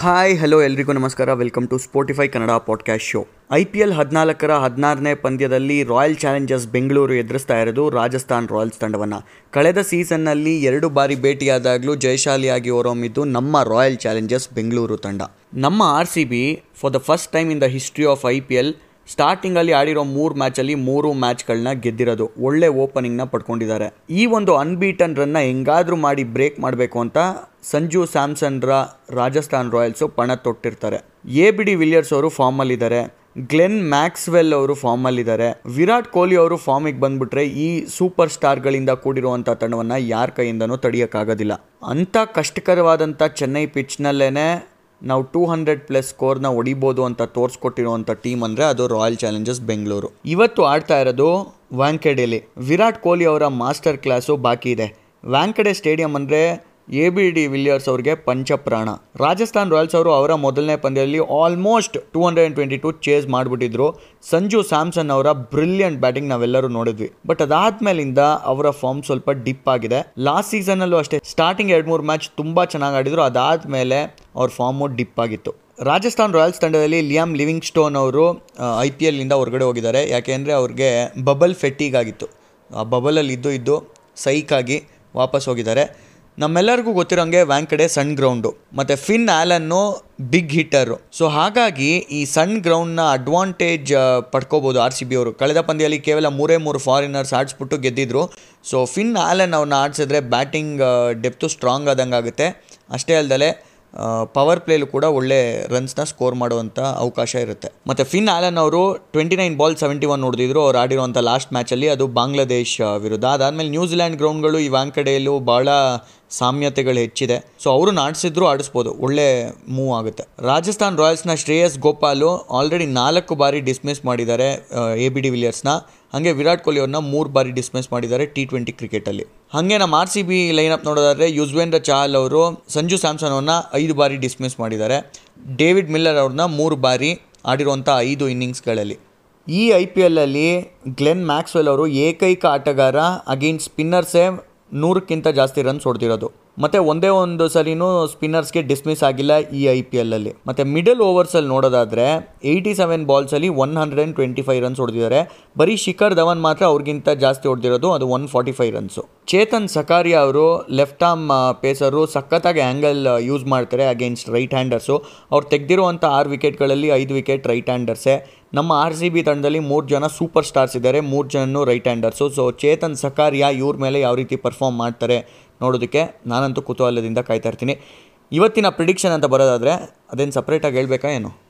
Hi, hello, ಎಲ್ರಿಗೂ ನಮಸ್ಕಾರ. Welcome to Spotify Kannada podcast show I P L ಹದಿನಾಲ್ಕರ ಹದಿನಾರನೇ ಪಂದ್ಯದಲ್ಲಿ ರಾಯಲ್ ಚಾಲೆಂಜರ್ಸ್ ಬೆಂಗಳೂರು ಎದುರಿಸ್ತಾ ಇರೋದು ರಾಜಸ್ಥಾನ್ ರಾಯಲ್ಸ್ ತಂಡವನ್ನು. ಕಳೆದ ಸೀಸನ್ನಲ್ಲಿ ಎರಡು ಬಾರಿ ಭೇಟಿಯಾದಾಗಲೂ ಜಯಶಾಲಿಯಾಗಿ ಹೊರಹೊಮ್ಮಿದ್ದು ನಮ್ಮ ರಾಯಲ್ ಚಾಲೆಂಜರ್ಸ್ ಬೆಂಗಳೂರು ತಂಡ. ನಮ್ಮ R C B for the first time in the history of I P L ಸ್ಟಾರ್ಟಿಂಗಲ್ಲಿ ಆಡಿರೋ ಮೂರು ಮ್ಯಾಚಲ್ಲಿ ಮೂರು ಮ್ಯಾಚ್ಗಳನ್ನ ಗೆದ್ದಿರೋದು ಒಳ್ಳೆ ಓಪನಿಂಗ್ನ ಪಡ್ಕೊಂಡಿದ್ದಾರೆ. ಈ ಒಂದು ಅನ್ಬೀಟನ್ ರನ್ನ ಹೆಂಗಾದರೂ ಮಾಡಿ ಬ್ರೇಕ್ ಮಾಡಬೇಕು ಅಂತ ಸಂಜು ಸ್ಯಾಮ್ಸನ್ರ ರಾಜಸ್ಥಾನ್ ರಾಯಲ್ಸು ಪಣ ತೊಟ್ಟಿರ್ತಾರೆ. ಎ ಬಿ ಡಿ ವಿಲಿಯರ್ಸ್ ಅವರು ಫಾರ್ಮಲ್ಲಿದ್ದಾರೆ. ಗ್ಲೆನ್ ಮ್ಯಾಕ್ಸ್ವೆಲ್ ಅವರು ಫಾರ್ಮಲ್ಲಿದ್ದಾರೆ. ವಿರಾಟ್ ಕೊಹ್ಲಿ ಅವರು ಫಾರ್ಮಿಗೆ ಬಂದ್ಬಿಟ್ರೆ ಈ ಸೂಪರ್ ಸ್ಟಾರ್ಗಳಿಂದ ಕೂಡಿರುವಂಥ ತಂಡವನ್ನು ಯಾರ ಕೈಯಿಂದನೂ ತಡೆಯೋಕ್ಕಾಗೋದಿಲ್ಲ. ಅಂಥ ಕಷ್ಟಕರವಾದಂಥ ಚೆನ್ನೈ ಪಿಚ್ನಲ್ಲೇ ನಾವು ಟೂ ಹಂಡ್ರೆಡ್ ಪ್ಲಸ್ ಸ್ಕೋರ್ನ ಹೊಡಿಬೋದು ಅಂತ ತೋರಿಸ್ಕೊಟ್ಟಿರುವಂಥ ಟೀಮ್ ಅಂದರೆ ಅದು ರಾಯಲ್ ಚಾಲೆಂಜರ್ಸ್ ಬೆಂಗಳೂರು ಇವತ್ತು ಆಡ್ತಾ ಇರೋದು ವ್ಯಾಂಕೆಡೆಲಿ ವಿರಾಟ್ ಕೊಹ್ಲಿ ಅವರ ಮಾಸ್ಟರ್ ಕ್ಲಾಸು ಬಾಕಿ ಇದೆ. ವ್ಯಾಂಕಡೆ ಸ್ಟೇಡಿಯಂ ಅಂದರೆ ಎ ಬಿ ಡಿ ವಿಲಿಯರ್ಸ್ ಅವ್ರಿಗೆ ಪಂಚಪ್ರಾಣ. ರಾಜಸ್ಥಾನ್ ರಾಯಲ್ಸ್ ಅವರು ಅವರ ಮೊದಲನೇ ಪಂದ್ಯದಲ್ಲಿ almost two hundred and twenty to chase ಮಾಡಿಬಿಟ್ಟಿದ್ರು. Sanju Samson ಅವರ ಬ್ರಿಲಿಯಂಟ್ ಬ್ಯಾಟಿಂಗ್ ನಾವೆಲ್ಲರೂ ನೋಡಿದ್ವಿ. ಬಟ್ ಅದಾದ್ಮೇಲಿಂದ ಅವರ ಫಾರ್ಮ್ ಸ್ವಲ್ಪ ಡಿಪ್ ಆಗಿದೆ. ಲಾಸ್ಟ್ ಸೀಸನಲ್ಲೂ ಅಷ್ಟೇ. ಸ್ಟಾರ್ಟಿಂಗ್ ಎರಡು ಮೂರು ಮ್ಯಾಚ್ ತುಂಬ ಚೆನ್ನಾಗಿ ಆಡಿದ್ರು. ಅದಾದಮೇಲೆ ಅವ್ರ ಫಾರ್ಮು ಡಿಪ್ ಆಗಿತ್ತು. ರಾಜಸ್ಥಾನ್ ರಾಯಲ್ಸ್ ತಂಡದಲ್ಲಿ ಲಿಯಾಮ್ ಲಿವಿಂಗ್ ಸ್ಟೋನ್ ಅವರು ಐ ಪಿ ಎಲ್ನಿಂದ ಹೊರಗಡೆ ಹೋಗಿದ್ದಾರೆ. ಯಾಕೆಂದರೆ ಅವ್ರಿಗೆ ಬಬಲ್ ಫೆಟ್ಟಿಗ್ ಆಗಿತ್ತು. ಆ ಬಬಲಲ್ಲಿ ಇದ್ದು ಇದ್ದು ಸೈಕಾಗಿ ವಾಪಸ್ ಹೋಗಿದ್ದಾರೆ. ನಮ್ಮೆಲ್ಲರಿಗೂ ಗೊತ್ತಿರೋಂಗೆ ವ್ಯಾಂಕಡೆ ಸಣ್ಣ ಗ್ರೌಂಡು ಮತ್ತು ಫಿನ್ ಆ್ಯಲನ್ನು ಬಿಗ್ ಹಿಟ್ಟರು ಸೊ ಹಾಗಾಗಿ ಈ ಸಣ್ಣ ಗ್ರೌಂಡ್ನ ಅಡ್ವಾಂಟೇಜ್ ಪಡ್ಕೋಬೋದು ಆರ್ ಸಿ ಬಿ ಅವರು. ಕಳೆದ ಪಂದ್ಯದಲ್ಲಿ ಕೇವಲ ಮೂರೇ ಮೂರು ಫಾರಿನರ್ಸ್ ಆಡಿಸ್ಬಿಟ್ಟು ಗೆದ್ದಿದ್ರು. ಸೊ ಫಿನ್ ಆ್ಯಲನ್ ಅವ್ರನ್ನ ಆಡಿಸಿದ್ರೆ ಬ್ಯಾಟಿಂಗ್ ಡೆಪ್ತು ಸ್ಟ್ರಾಂಗ್ ಆದಂಗೆ ಆಗುತ್ತೆ ಅಷ್ಟೇ ಅಲ್ಲದೆ ಪವರ್ ಪ್ಲೇಲು ಕೂಡ ಒಳ್ಳೆ ರನ್ಸ್ನ ಸ್ಕೋರ್ ಮಾಡುವಂಥ ಅವಕಾಶ ಇರುತ್ತೆ. ಮತ್ತು ಫಿನ್ ಆಲನ್ ಅವರು twenty nine ball seventy one ನೋಡಿದ್ರು ಅವ್ರು ಆಡಿರುವಂಥ ಲಾಸ್ಟ್ ಮ್ಯಾಚಲ್ಲಿ ಅದು ಬಾಂಗ್ಲಾದೇಶ್ ವಿರುದ್ಧ. ಅದಾದಮೇಲೆ ನ್ಯೂಜಿಲ್ಯಾಂಡ್ ಗ್ರೌಂಡ್ಗಳು ಈ ವಾಂಕಡೆಯಲ್ಲೂ ಭಾಳ ಸಾಮ್ಯತೆಗಳು ಹೆಚ್ಚಿದೆ. ಸೊ ಅವರು ಆಡಿಸಿದ್ರು ಆಡಿಸ್ಬೋದು. ಒಳ್ಳೆ ಮೂವ್ ಆಗುತ್ತೆ. ರಾಜಸ್ಥಾನ್ ರಾಯಲ್ಸ್ನ ಶ್ರೇಯಸ್ ಗೋಪಾಲು ಆಲ್ರೆಡಿ ನಾಲ್ಕು ಬಾರಿ ಡಿಸ್ಮಿಸ್ ಮಾಡಿದ್ದಾರೆ ಎ ಬಿ ಡಿ ವಿಲಿಯರ್ಸ್ನ ಹಾಗೆ ವಿರಾಟ್ ಕೊಹ್ಲಿ ಅವ್ರನ್ನ ಮೂರು ಬಾರಿ ಡಿಸ್ಮಿಸ್ ಮಾಡಿದ್ದಾರೆ ಟಿ ಟ್ವೆಂಟಿ ಕ್ರಿಕೆಟಲ್ಲಿ ಹಾಗೆ ನಮ್ಮ ಆರ್ ಸಿ ಬಿ ಲೈನಪ್ ನೋಡೋದಾದರೆ ಯುಜ್ವೇಂದ್ರ ಚಹಲ್ ಅವರು ಸಂಜು ಸ್ಯಾಮ್ಸನ್ ಅವ್ರನ್ನ ಐದು ಬಾರಿ ಡಿಸ್ಮಿಸ್ ಮಾಡಿದ್ದಾರೆ. ಡೇವಿಡ್ ಮಿಲ್ಲರ್ ಅವ್ರನ್ನ ಮೂರು ಬಾರಿ ಆಡಿರುವಂಥ ಐದು ಇನ್ನಿಂಗ್ಸ್ಗಳಲ್ಲಿ ಈ ಐ ಪಿ ಎಲ್ಲಲ್ಲಿ ಗ್ಲೆನ್ ಮ್ಯಾಕ್ಸ್ವೆಲ್ ಅವರು ಏಕೈಕ ಆಟಗಾರ ಅಗೇನ್ಸ್ಟ್ ಸ್ಪಿನ್ನರ್ಸೇ ನೂರಕ್ಕಿಂತ ಜಾಸ್ತಿ ರನ್ಸ್ ಹೊಡೆದಿರೋದು. ಮತ್ತು ಒಂದೇ ಒಂದು ಸಲಿನೂ ಸ್ಪಿನ್ನರ್ಸ್ಗೆ ಡಿಸ್ಮಿಸ್ ಆಗಿಲ್ಲ ಈ ಐ ಪಿ ಎಲ್ಲಲ್ಲಿ ಮತ್ತು ಮಿಡಲ್ ಓವರ್ಸಲ್ಲಿ ನೋಡೋದಾದರೆ eighty seven ಬಾಲ್ಸಲ್ಲಿ one hundred and twenty five runs ಹೊಡೆದಿದ್ದಾರೆ. ಬರೀ ಶಿಖರ್ ಧವನ್ ಮಾತ್ರ ಅವ್ರಿಗಿಂತ ಜಾಸ್ತಿ ಹೊಡೆದಿರೋದು, ಅದು one forty five runs Chetan Sakariya ಅವರು ಲೆಫ್ಟ್ ಆರ್ಮ್ ಪೇಸರು ಸಖತ್ತಾಗಿ ಆ್ಯಂಗಲ್ ಯೂಸ್ ಮಾಡ್ತಾರೆ ಅಗೇನ್ಸ್ಟ್ ರೈಟ್ ಹ್ಯಾಂಡರ್ಸು ಅವ್ರು ತೆಗೆದಿರುವಂಥ ಆರು ವಿಕೆಟ್ಗಳಲ್ಲಿ ಐದು ವಿಕೆಟ್ ರೈಟ್ ಹ್ಯಾಂಡರ್ಸೇ ನಮ್ಮ ಆರ್ ಸಿ ಬಿ ತಂಡದಲ್ಲಿ ಮೂರು ಜನ ಸೂಪರ್ ಸ್ಟಾರ್ಸ್ ಇದ್ದಾರೆ, ಮೂರು ಜನನು right handers so Chetan Sakariya ಇವ್ರ ಮೇಲೆ ಯಾವ ರೀತಿ ಪರ್ಫಾರ್ಮ್ ಮಾಡ್ತಾರೆ? ನೋಡೋದಕ್ಕೆ ನಾನಂತೂ ಕುತೂಹಲದಿಂದ ಕಾಯ್ತಾ ಇರ್ತೀನಿ. ಇವತ್ತಿನ ಪ್ರಿಡಿಕ್ಷನ್ ಅಂತ ಬರೋದಾದರೆ ಅದೇನು ಸಪ್ರೇಟಾಗಿ ಹೇಳಬೇಕಾ ಏನು?